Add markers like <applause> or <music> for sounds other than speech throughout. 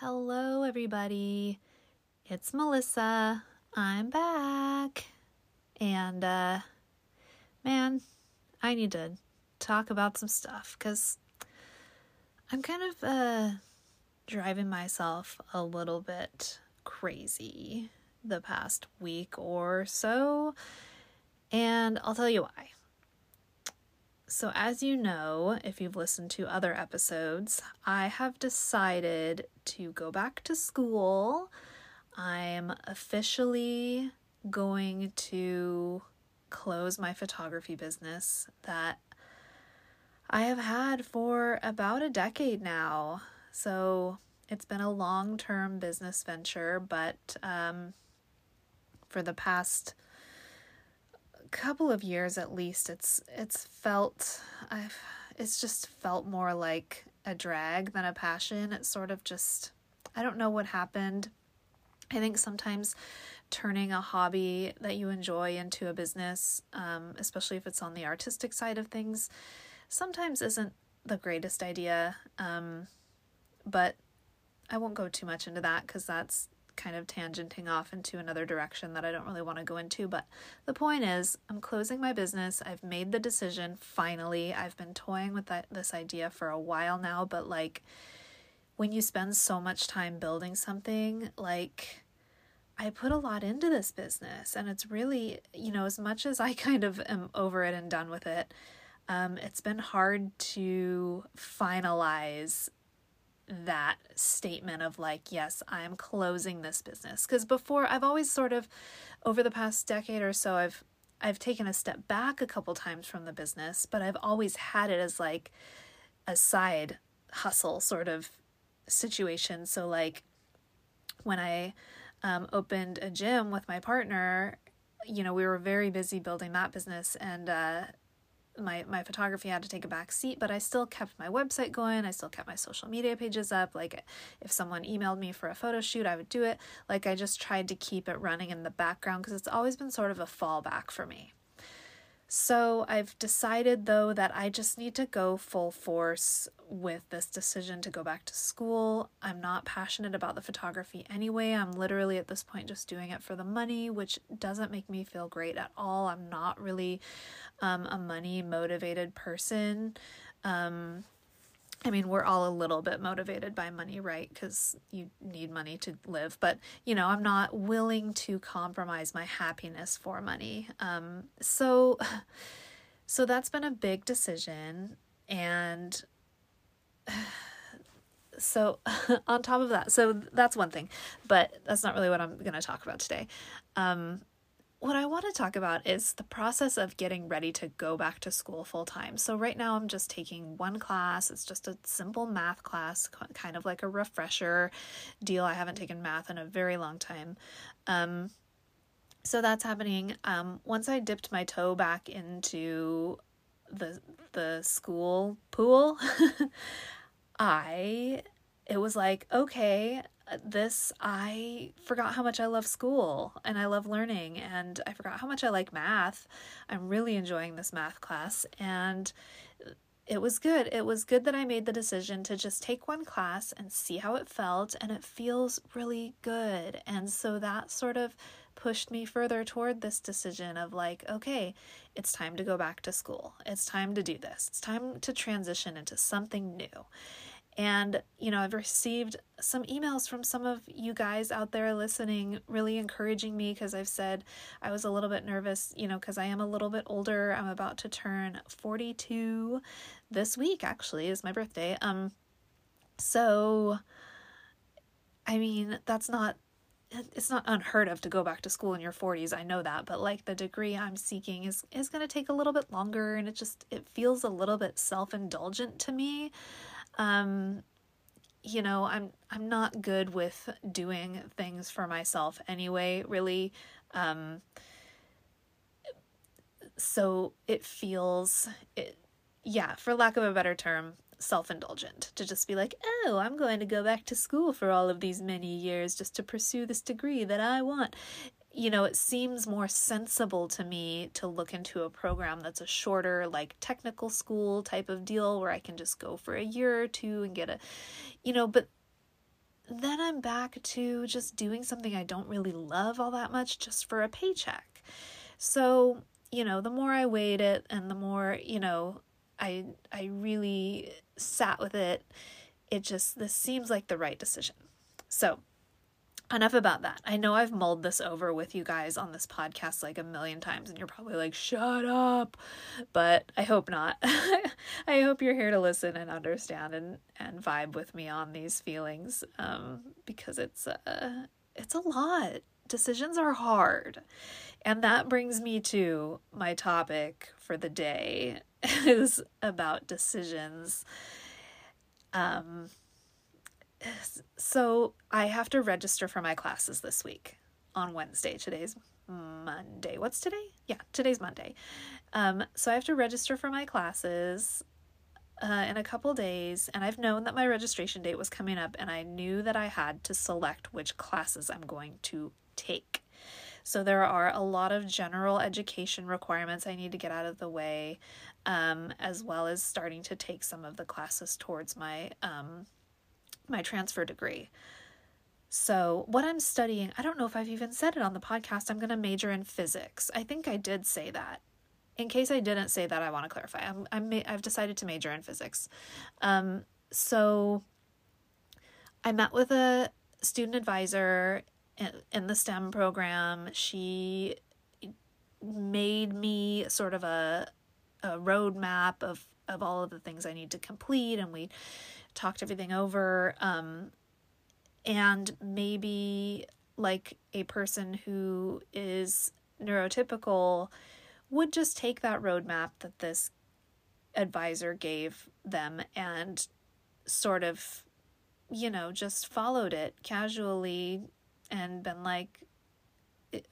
Hello, everybody. It's Melissa. I'm back. And, uh, man, I need to talk about some stuff because I'm kind of, uh, driving myself a little bit crazy the past week or so. And I'll tell you why. So, as you know, if you've listened to other episodes, I have decided to go back to school. I'm officially going to close my photography business that I have had for about a decade now. So, it's been a long term business venture, but um, for the past couple of years at least it's it's felt I've it's just felt more like a drag than a passion. It's sort of just I don't know what happened. I think sometimes turning a hobby that you enjoy into a business, um, especially if it's on the artistic side of things, sometimes isn't the greatest idea. Um, but I won't go too much into that because that's kind of tangenting off into another direction that I don't really want to go into. But the point is, I'm closing my business. I've made the decision finally. I've been toying with that, this idea for a while now, but like when you spend so much time building something, like I put a lot into this business, and it's really, you know, as much as I <laughs> kind of am over it and done with it. Um, it's been hard to finalize that statement of like, yes, I'm closing this business. Because before, I've always sort of, over the past decade or so, I've I've taken a step back a couple times from the business, but I've always had it as like a side hustle sort of situation. So like when I um, opened a gym with my partner, you know, we were very busy building that business and uh, my my photography had to take a back seat but i still kept my website going. I still kept my social media pages up. Like if someone emailed me for a photo shoot i would do it. Like i just tried to keep it running in the background because it's always been sort of a fallback for me so I've decided though that I just need to go full force with this decision to go back to school. I'm not passionate about the photography anyway. I'm literally at this point just doing it for the money, which doesn't make me feel great at all. I'm not really um, a money motivated person. Um, I mean, we're all a little bit motivated by money, right? Because you need money to live. But, you know, I'm not willing to compromise my happiness for money. Um, so, <sighs> so that's been a big decision. And <sighs> so, <laughs> on top of that, so that's one thing, but that's not really what I'm going to talk about today. Um, what I want to talk about is the process of getting ready to go back to school full time. So, right now, I'm just taking one class. It's just a simple math class, kind of like a refresher deal. I haven't taken math in a very long time. Um, so, that's happening. Um, once I dipped my toe back into the the school pool, <laughs> I it was like, okay, this I forgot how much I love school and I love learning and I forgot how much I like math. I'm really enjoying this math class and it was good. It was good that I made the decision to just take one class and see how it felt and it feels really good. And so that sort of pushed me further toward this decision of like, okay, it's time to go back to school. It's time to do this. It's time to transition into something new. And, you know, I've received some emails from some of you guys out there listening, really encouraging me because I've said I was a little bit nervous, you know, because I am a little bit older. I'm about to turn 42 this week, actually, is my birthday. Um, so, I mean, that's not it's not unheard of to go back to school in your 40s i know that but like the degree i'm seeking is is going to take a little bit longer and it just it feels a little bit self-indulgent to me um, you know, I'm I'm not good with doing things for myself anyway, really. Um, so it feels it yeah, for lack of a better term, self-indulgent to just be like, "Oh, I'm going to go back to school for all of these many years just to pursue this degree that I want." You know, it seems more sensible to me to look into a program that's a shorter, like technical school type of deal where I can just go for a year or two and get a, you know, but then I'm back to just doing something I don't really love all that much just for a paycheck. So, you know, the more I weighed it and the more, you know, I I really sat with it, it just this seems like the right decision. So, enough about that. I know I've mulled this over with you guys on this podcast like a million times, and you're probably like, shut up. But I hope not. <laughs> I hope you're here to listen and understand and, and vibe with me on these feelings um, because it's, uh, it's a lot. Decisions are hard. And that brings me to my topic for the day <laughs> is about decisions. Um, so I have to register for my classes this week on Wednesday. Today's Monday. What's today? Yeah, today's Monday. Um, so I have to register for my classes uh, in a couple days, and I've known that my registration date was coming up, and I knew that I had to select which classes I'm going to take. So there are a lot of general education requirements I need to get out of the way, um, as well as starting to take some of the classes towards my um, my transfer degree. So, what I'm studying, I don't know if I've even said it on the podcast. I'm going to major in physics. I think I did say that. In case I didn't say that, I want to clarify. I'm, I'm I've decided to major in physics. Um, so, I met with a student advisor in, in the STEM program. She made me sort of a a roadmap of of all of the things I need to complete, and we talked everything over. Um, and maybe like a person who is neurotypical would just take that roadmap that this advisor gave them and sort of, you know, just followed it casually and been like,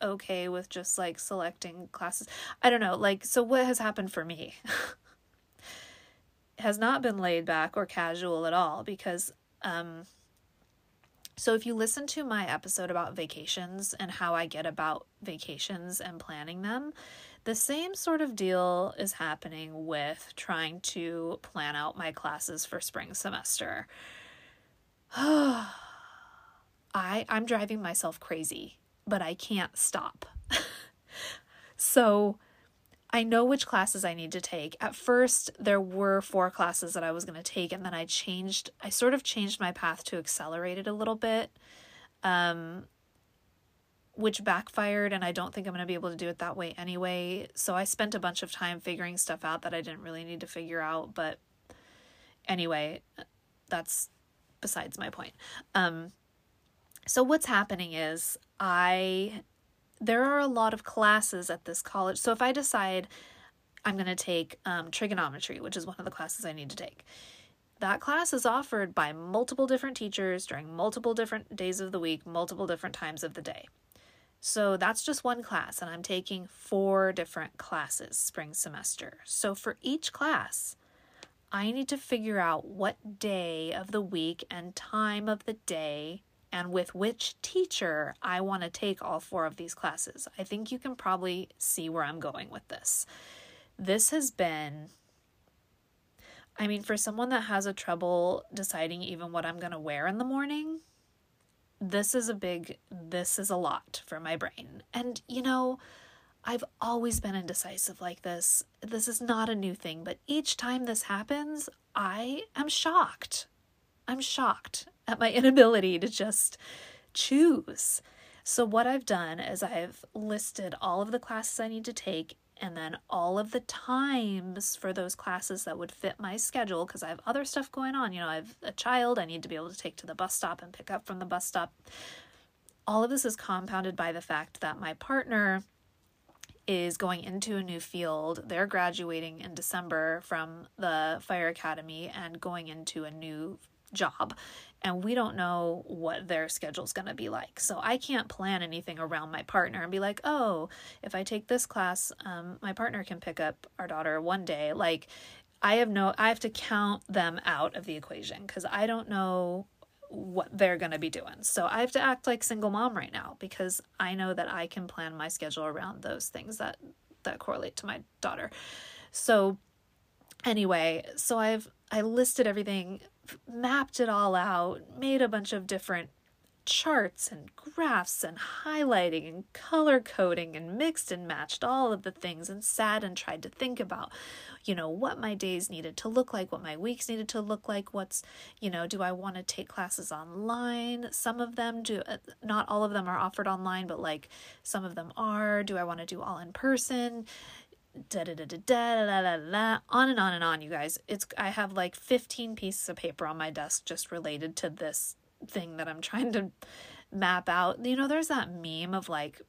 okay with just like selecting classes. I don't know. Like, so what has happened for me? <laughs> has not been laid back or casual at all because um so if you listen to my episode about vacations and how I get about vacations and planning them, the same sort of deal is happening with trying to plan out my classes for spring semester. <sighs> I I'm driving myself crazy, but I can't stop. <laughs> so I know which classes I need to take. At first, there were four classes that I was going to take, and then I changed, I sort of changed my path to accelerate it a little bit, um, which backfired, and I don't think I'm going to be able to do it that way anyway. So I spent a bunch of time figuring stuff out that I didn't really need to figure out, but anyway, that's besides my point. Um, so what's happening is I there are a lot of classes at this college. So if I decide I'm going to take um, trigonometry, which is one of the classes I need to take, that class is offered by multiple different teachers during multiple different days of the week, multiple different times of the day. So that's just one class, and I'm taking four different classes spring semester. So for each class, I need to figure out what day of the week and time of the day and with which teacher I want to take all four of these classes. I think you can probably see where I'm going with this. This has been, I mean, for someone that has a trouble deciding even what I'm going to wear in the morning, this is a big, this is a lot for my brain. And, you know, I've always been indecisive like this. This is not a new thing, but each time this happens, I am shocked. I'm shocked at my <laughs> inability to just choose. So, what I've done is I've listed all of the classes I need to take and then all of the times for those classes that would fit my schedule because I have other stuff going on. You know, I have a child I need to be able to take to the bus stop and pick up from the bus stop. All of this is compounded by the fact that my partner is going into a new field. They're graduating in December from the fire academy and going into a new job and we don't know what their schedule's going to be like. So I can't plan anything around my partner and be like, oh, if I take this class, um, my partner can pick up our daughter one day. Like, I have no, I have to count them out of the equation because I don't know what they're going to be doing. So I have to act like single mom right now because I know that I can plan my schedule around those things that that correlate to my daughter. So anyway, so I've I listed everything mapped it all out, made a bunch of different charts and graphs and highlighting and color coding and mixed and matched all of the things and sat and tried to think about you know what my days needed to look like what my weeks needed to look like what's you know do i want to take classes online? Some of them do uh, not all of them are offered online but like some of them are. Do i want to do all in person da da da da da da da da on and on and on you guys it's i have like 15 pieces of paper on my desk just related to this thing that I'm trying to map out. You know, there's that meme of like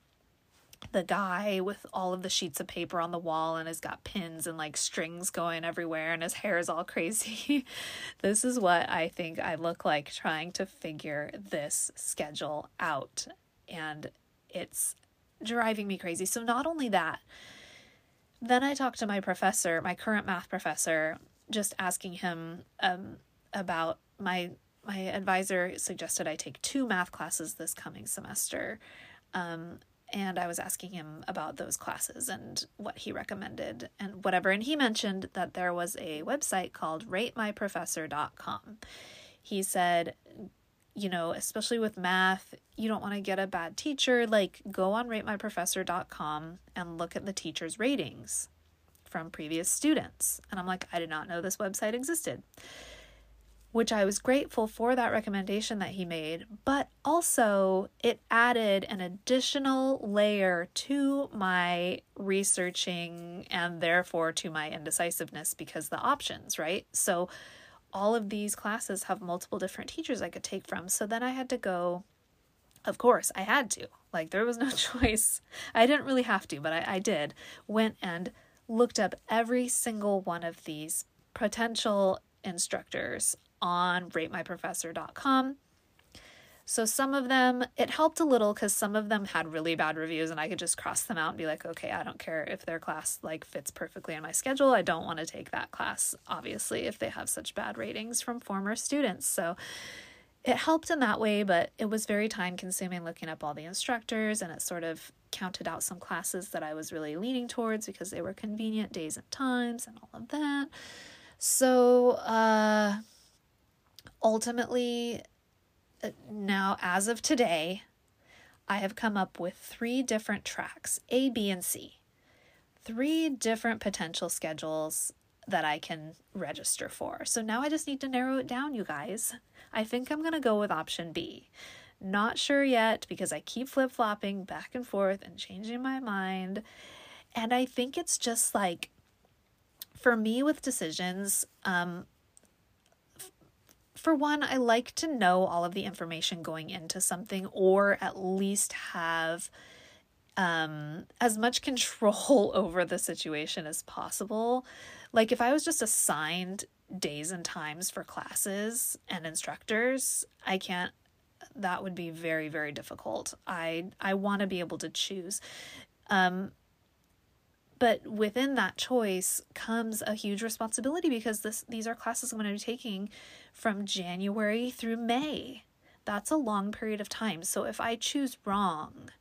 the guy with all of the sheets of paper on the wall and has got pins and like strings going everywhere and his hair is all crazy. <laughs> this is what I think I look like trying to figure this schedule out. And it's driving me crazy. So, not only that, then I talked to my professor, my current math professor, just asking him um, about my my advisor suggested I take two math classes this coming semester. Um, and I was asking him about those classes and what he recommended and whatever. And he mentioned that there was a website called ratemyprofessor.com. He said, you know, especially with math, you don't want to get a bad teacher. Like, go on ratemyprofessor.com and look at the teacher's ratings from previous students. And I'm like, I did not know this website existed which I was grateful for that recommendation that he made, but also it added an additional layer to my researching and therefore to my indecisiveness because the options, right? So all of these classes have multiple different teachers I could take from. So then I had to go, of course, I had to. Like there was no <laughs> choice. I didn't really have to, but I, I did. Went and looked up every single one of these potential instructors on ratemyprofessor.com. So some of them, it helped a little because some of them had really bad reviews and I could just cross them out and be like, okay, I don't care if their class like fits perfectly in my schedule. I don't want to take that class, obviously, if they have such bad ratings from former students. So it helped in that way, but it was very time consuming looking up all the instructors and it sort of counted out some classes that I was really leaning towards because they were convenient days and times and all of that. So, uh, ultimately, now as of today, I have come up with three different tracks A, B, and C. Three different potential schedules that I can register for. So now I just need to narrow it down, you guys. I think I'm going to go with option B. Not sure yet because I keep flip flopping back and forth and changing my mind. And I think it's just like, for me with decisions, um, for one, I like to know all of the information going into something or at least have um, as much <laughs> control over the situation as possible. Like if I was just assigned days and times for classes and instructors, I can't that would be very very difficult. I I want to be able to choose. Um but within that choice comes a huge responsibility because this these are classes I'm going to be taking from January through May. That's a long period of time. So if I choose wrong,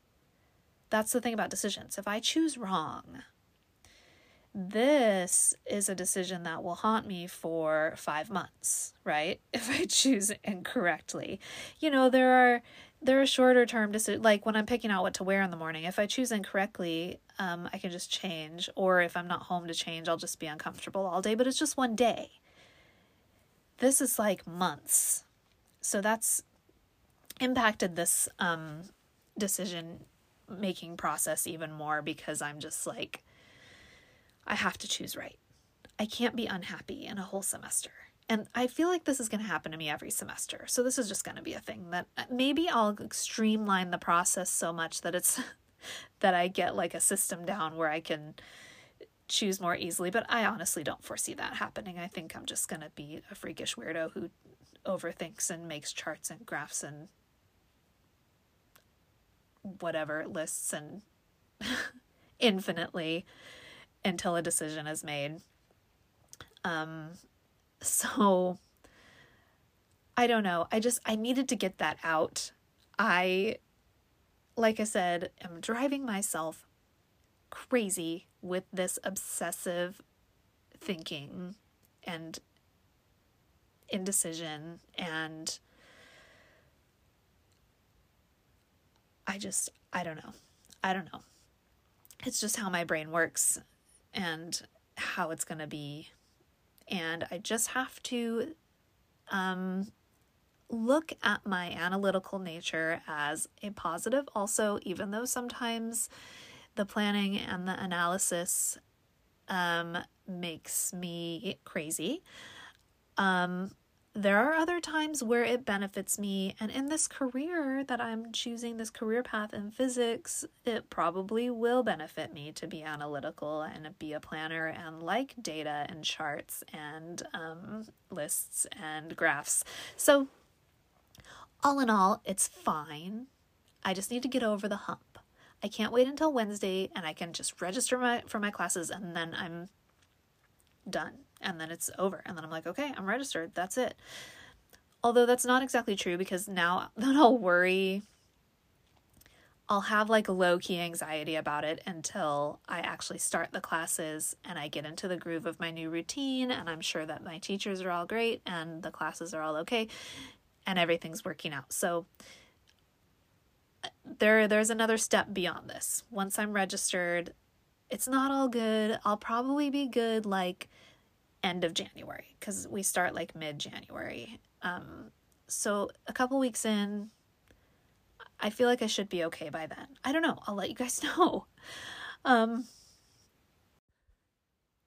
that's the thing about decisions. If I choose wrong, this is a decision that will haunt me for five months, right? <laughs> If I choose incorrectly. You know, there are there are a shorter term decisions like when i'm picking out what to wear in the morning if i choose incorrectly um, i can just change or if i'm not home to change i'll just be uncomfortable all day but it's just one day. This is like months. So that's impacted this um, decision making process even more because i'm just like i have to choose right. I can't be unhappy in a whole semester and I feel like this is going to happen to me every semester. So this is just going to be a thing that uh, maybe I'll streamline the process so much that it's <laughs> that I get like a system down where I can choose more easily, but I honestly don't foresee that happening. I think I'm just going to be a freakish weirdo who overthinks and makes charts and graphs and whatever lists and <laughs> infinitely until a decision is made. Um so I don't know. I just I needed to get that out. I like I said, am driving myself crazy with this obsessive thinking and indecision and I just, I don't know. I don't know. It's just how my brain works and how it's going to be. And I just have to um, look at my analytical nature as a positive, also, even though sometimes the planning and the analysis um, makes me crazy. Um, there are other times where it benefits me, and in this career that I'm choosing, this career path in physics, it probably will benefit me to be analytical and be a planner and like data and charts and um, lists and graphs. So, all in all, it's fine. I just need to get over the hump. I can't wait until Wednesday and I can just register my for my classes and then I'm done and then it's over. And then I'm like, okay, I'm registered. That's it. Although that's not exactly true because now <laughs> then I'll worry. I'll have like low key anxiety about it until I actually start the classes and I get into the groove of my new routine. And I'm sure that my teachers are all great and the classes are all okay and everything's working out. So, uh, there there's another step beyond this. Once I'm registered, it's not all good. I'll probably be good like end of January because we start like mid January. Um, so a couple weeks in, I feel like I should be okay by then. I don't know. I'll let you guys <laughs> know. Um,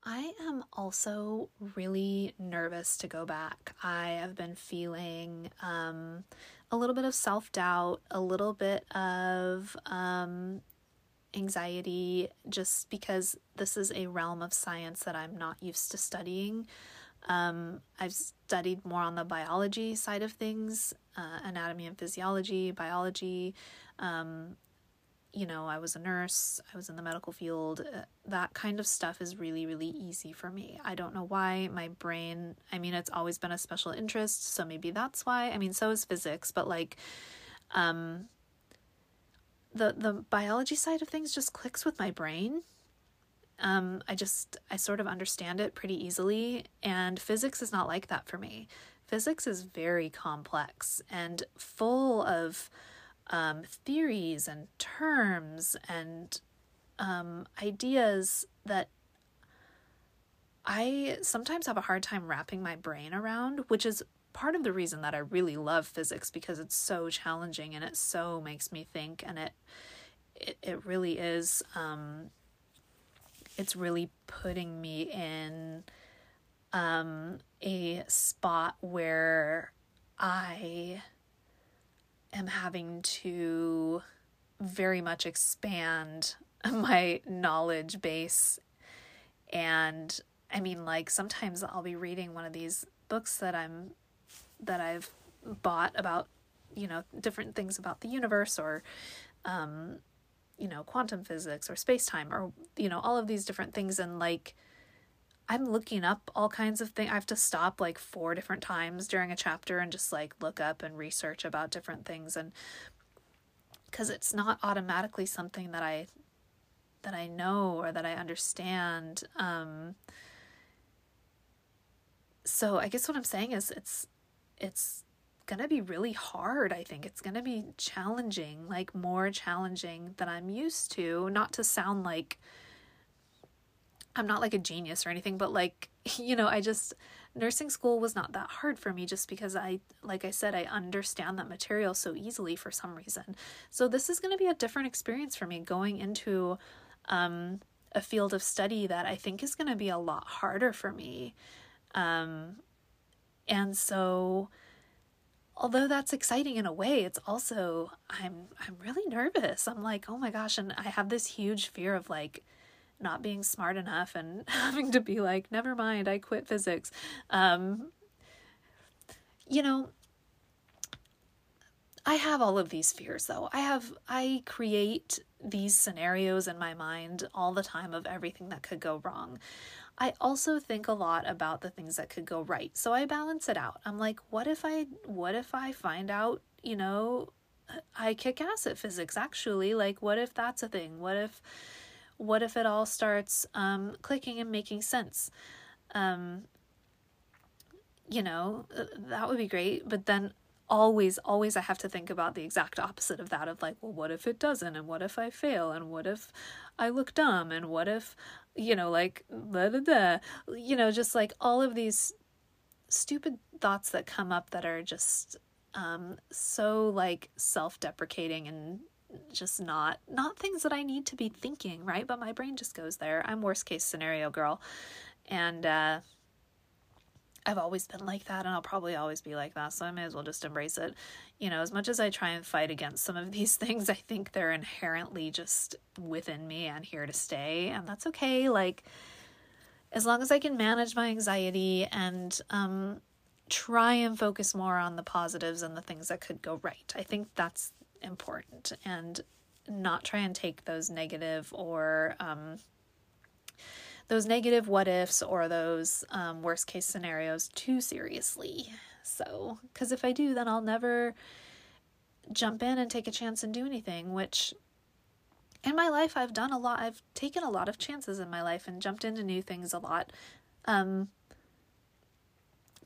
I am also really nervous to go back. I have been feeling um, a little bit of self doubt, a little bit of um, anxiety just because this is a realm of science that I'm not used to studying. Um, I've studied more on the biology side of things, uh, anatomy and physiology, biology. Um, you know, I was a nurse, I was in the medical field. Uh, that kind of stuff is really, really easy for me. I don't know why. My brain, I mean, it's always been a special interest, so maybe that's why. I mean, so is physics, but like, um, the the biology side of things just clicks with my brain. Um, I just I sort of understand it pretty easily, and physics is not like that for me. Physics is very complex and full of um, theories and terms and um, ideas that I sometimes have a hard time wrapping my brain around, which is part of the reason that I really love physics because it's so challenging and it so makes me think and it it, it really is um it's really putting me in um a spot where I am having to very much expand <laughs> my knowledge base. And I mean like sometimes I'll be reading one of these books that I'm that I've bought about, you know, different things about the universe or, um, you know, quantum physics or space time or, you know, all of these different things. And like, I'm looking up all kinds of things. I have to stop like four different times during a chapter and just like look up and research about different things. And because it's not automatically something that I that I know or that I understand. Um, so I guess what I'm saying is it's it's going to be really hard. I think it's going to be challenging, like more challenging than I'm used to. Not to sound like I'm not like a genius or anything, but like, <laughs> you know, I just, nursing school was not that hard for me just because I, like I said, I understand that material so easily for some reason. So this is going to be a different experience for me going into um, a field of study that I think is going to be a lot harder for me. Um, and so although that's exciting in a way, it's also I'm I'm really nervous. I'm like, "Oh my gosh." And I have this huge fear of like not being smart enough and <laughs> having to be like, "Never mind, I quit physics." Um you know, I have all of these fears though. I have I create these scenarios in my mind all the time of everything that could go wrong. I also think a lot about the things that could go right. So I balance it out. I'm like, what if I what if I find out, you know, I kick ass at physics actually? Like what if that's a thing? What if what if it all starts um clicking and making sense? Um you know, uh, that would be great. But then always, always I have to think about the exact opposite of that of like, well, what if it doesn't? And what if I fail? And what if I look dumb? And what if, you know, like, da, you know, just like all of these stupid thoughts that come up that are just um, so like self deprecating and just not not things that I need to be thinking, right? But my brain just goes there. I'm worst case scenario girl. And uh I've always been like that and I'll probably always be like that, so I may as well just embrace it. You know, as much as I try and fight against some of <laughs> these things, I think they're inherently just within me and here to stay, and that's okay. Like as long as I can manage my anxiety and um try and focus more on the positives and the things that could go right. I think that's important and not try and take those negative or um, those negative what ifs or those um, worst case scenarios too seriously. So, because if I do, then I'll never jump in and take a chance and do anything, which in my life I've done a lot. I've taken a lot of chances in my life and jumped into new things a lot. Um,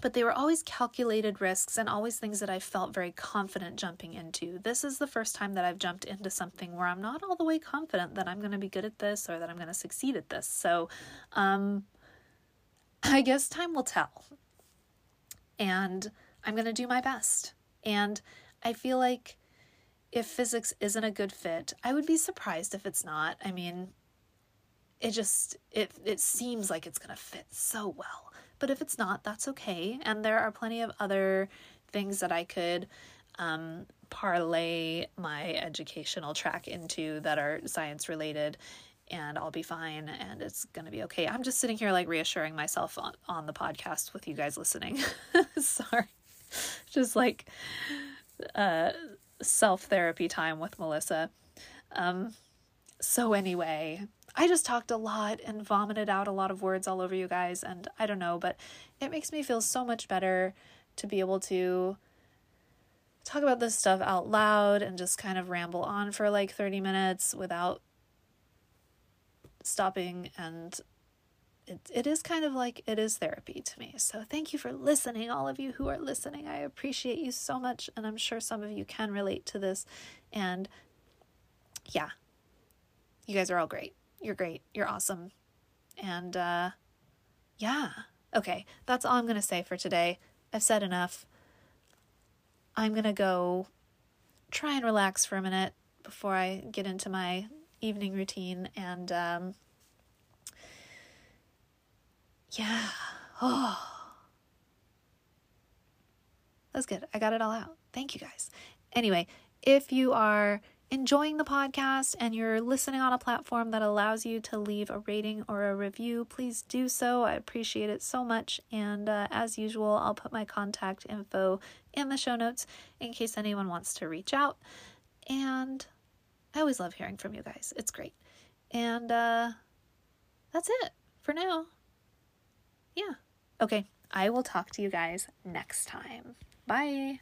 but they were always calculated risks and always things that I felt very confident jumping into. This is the first time that I've jumped into something where I'm not all the way confident that I'm going to be good at this or that I'm going to succeed at this. So, um, I guess time will tell. And I'm going to do my best. And I feel like if physics isn't a good fit, I would be surprised if it's not. I mean, it just it it seems like it's going to fit so well. But if it's not, that's okay. And there are plenty of other things that I could um, parlay my educational track into that are science related and I'll be fine and it's going to be okay. I'm just sitting here like reassuring myself on, on the podcast with you guys listening. <laughs> Sorry. Just like uh, self therapy time with Melissa. Um, so, anyway, I just talked a lot and vomited out a lot of words all over you guys, and I don't know, but it makes me feel so much better to be able to talk about this stuff out loud and just kind of ramble on for like 30 minutes without stopping and it, it is kind of like it is therapy to me. So thank you for listening, all of you who are listening. I appreciate you so much, and I'm sure some of you can relate to this. And yeah, you guys are all great. You're great. You're awesome. And uh, yeah. Okay, that's all I'm going to say for today. I've said enough. I'm going to go try and relax for a minute before I get into my evening routine. And um, yeah. Oh. That's good. I got it all out. Thank you guys. Anyway, if you are enjoying the podcast and you're listening on a platform that allows you to leave a rating or a review, please do so. I appreciate it so much. And uh, as usual, I'll put my contact info in the show notes in case anyone wants to reach out. And I always love hearing from you guys, it's great. And uh, that's it for now. Yeah. Okay. I will talk to you guys next time. Bye.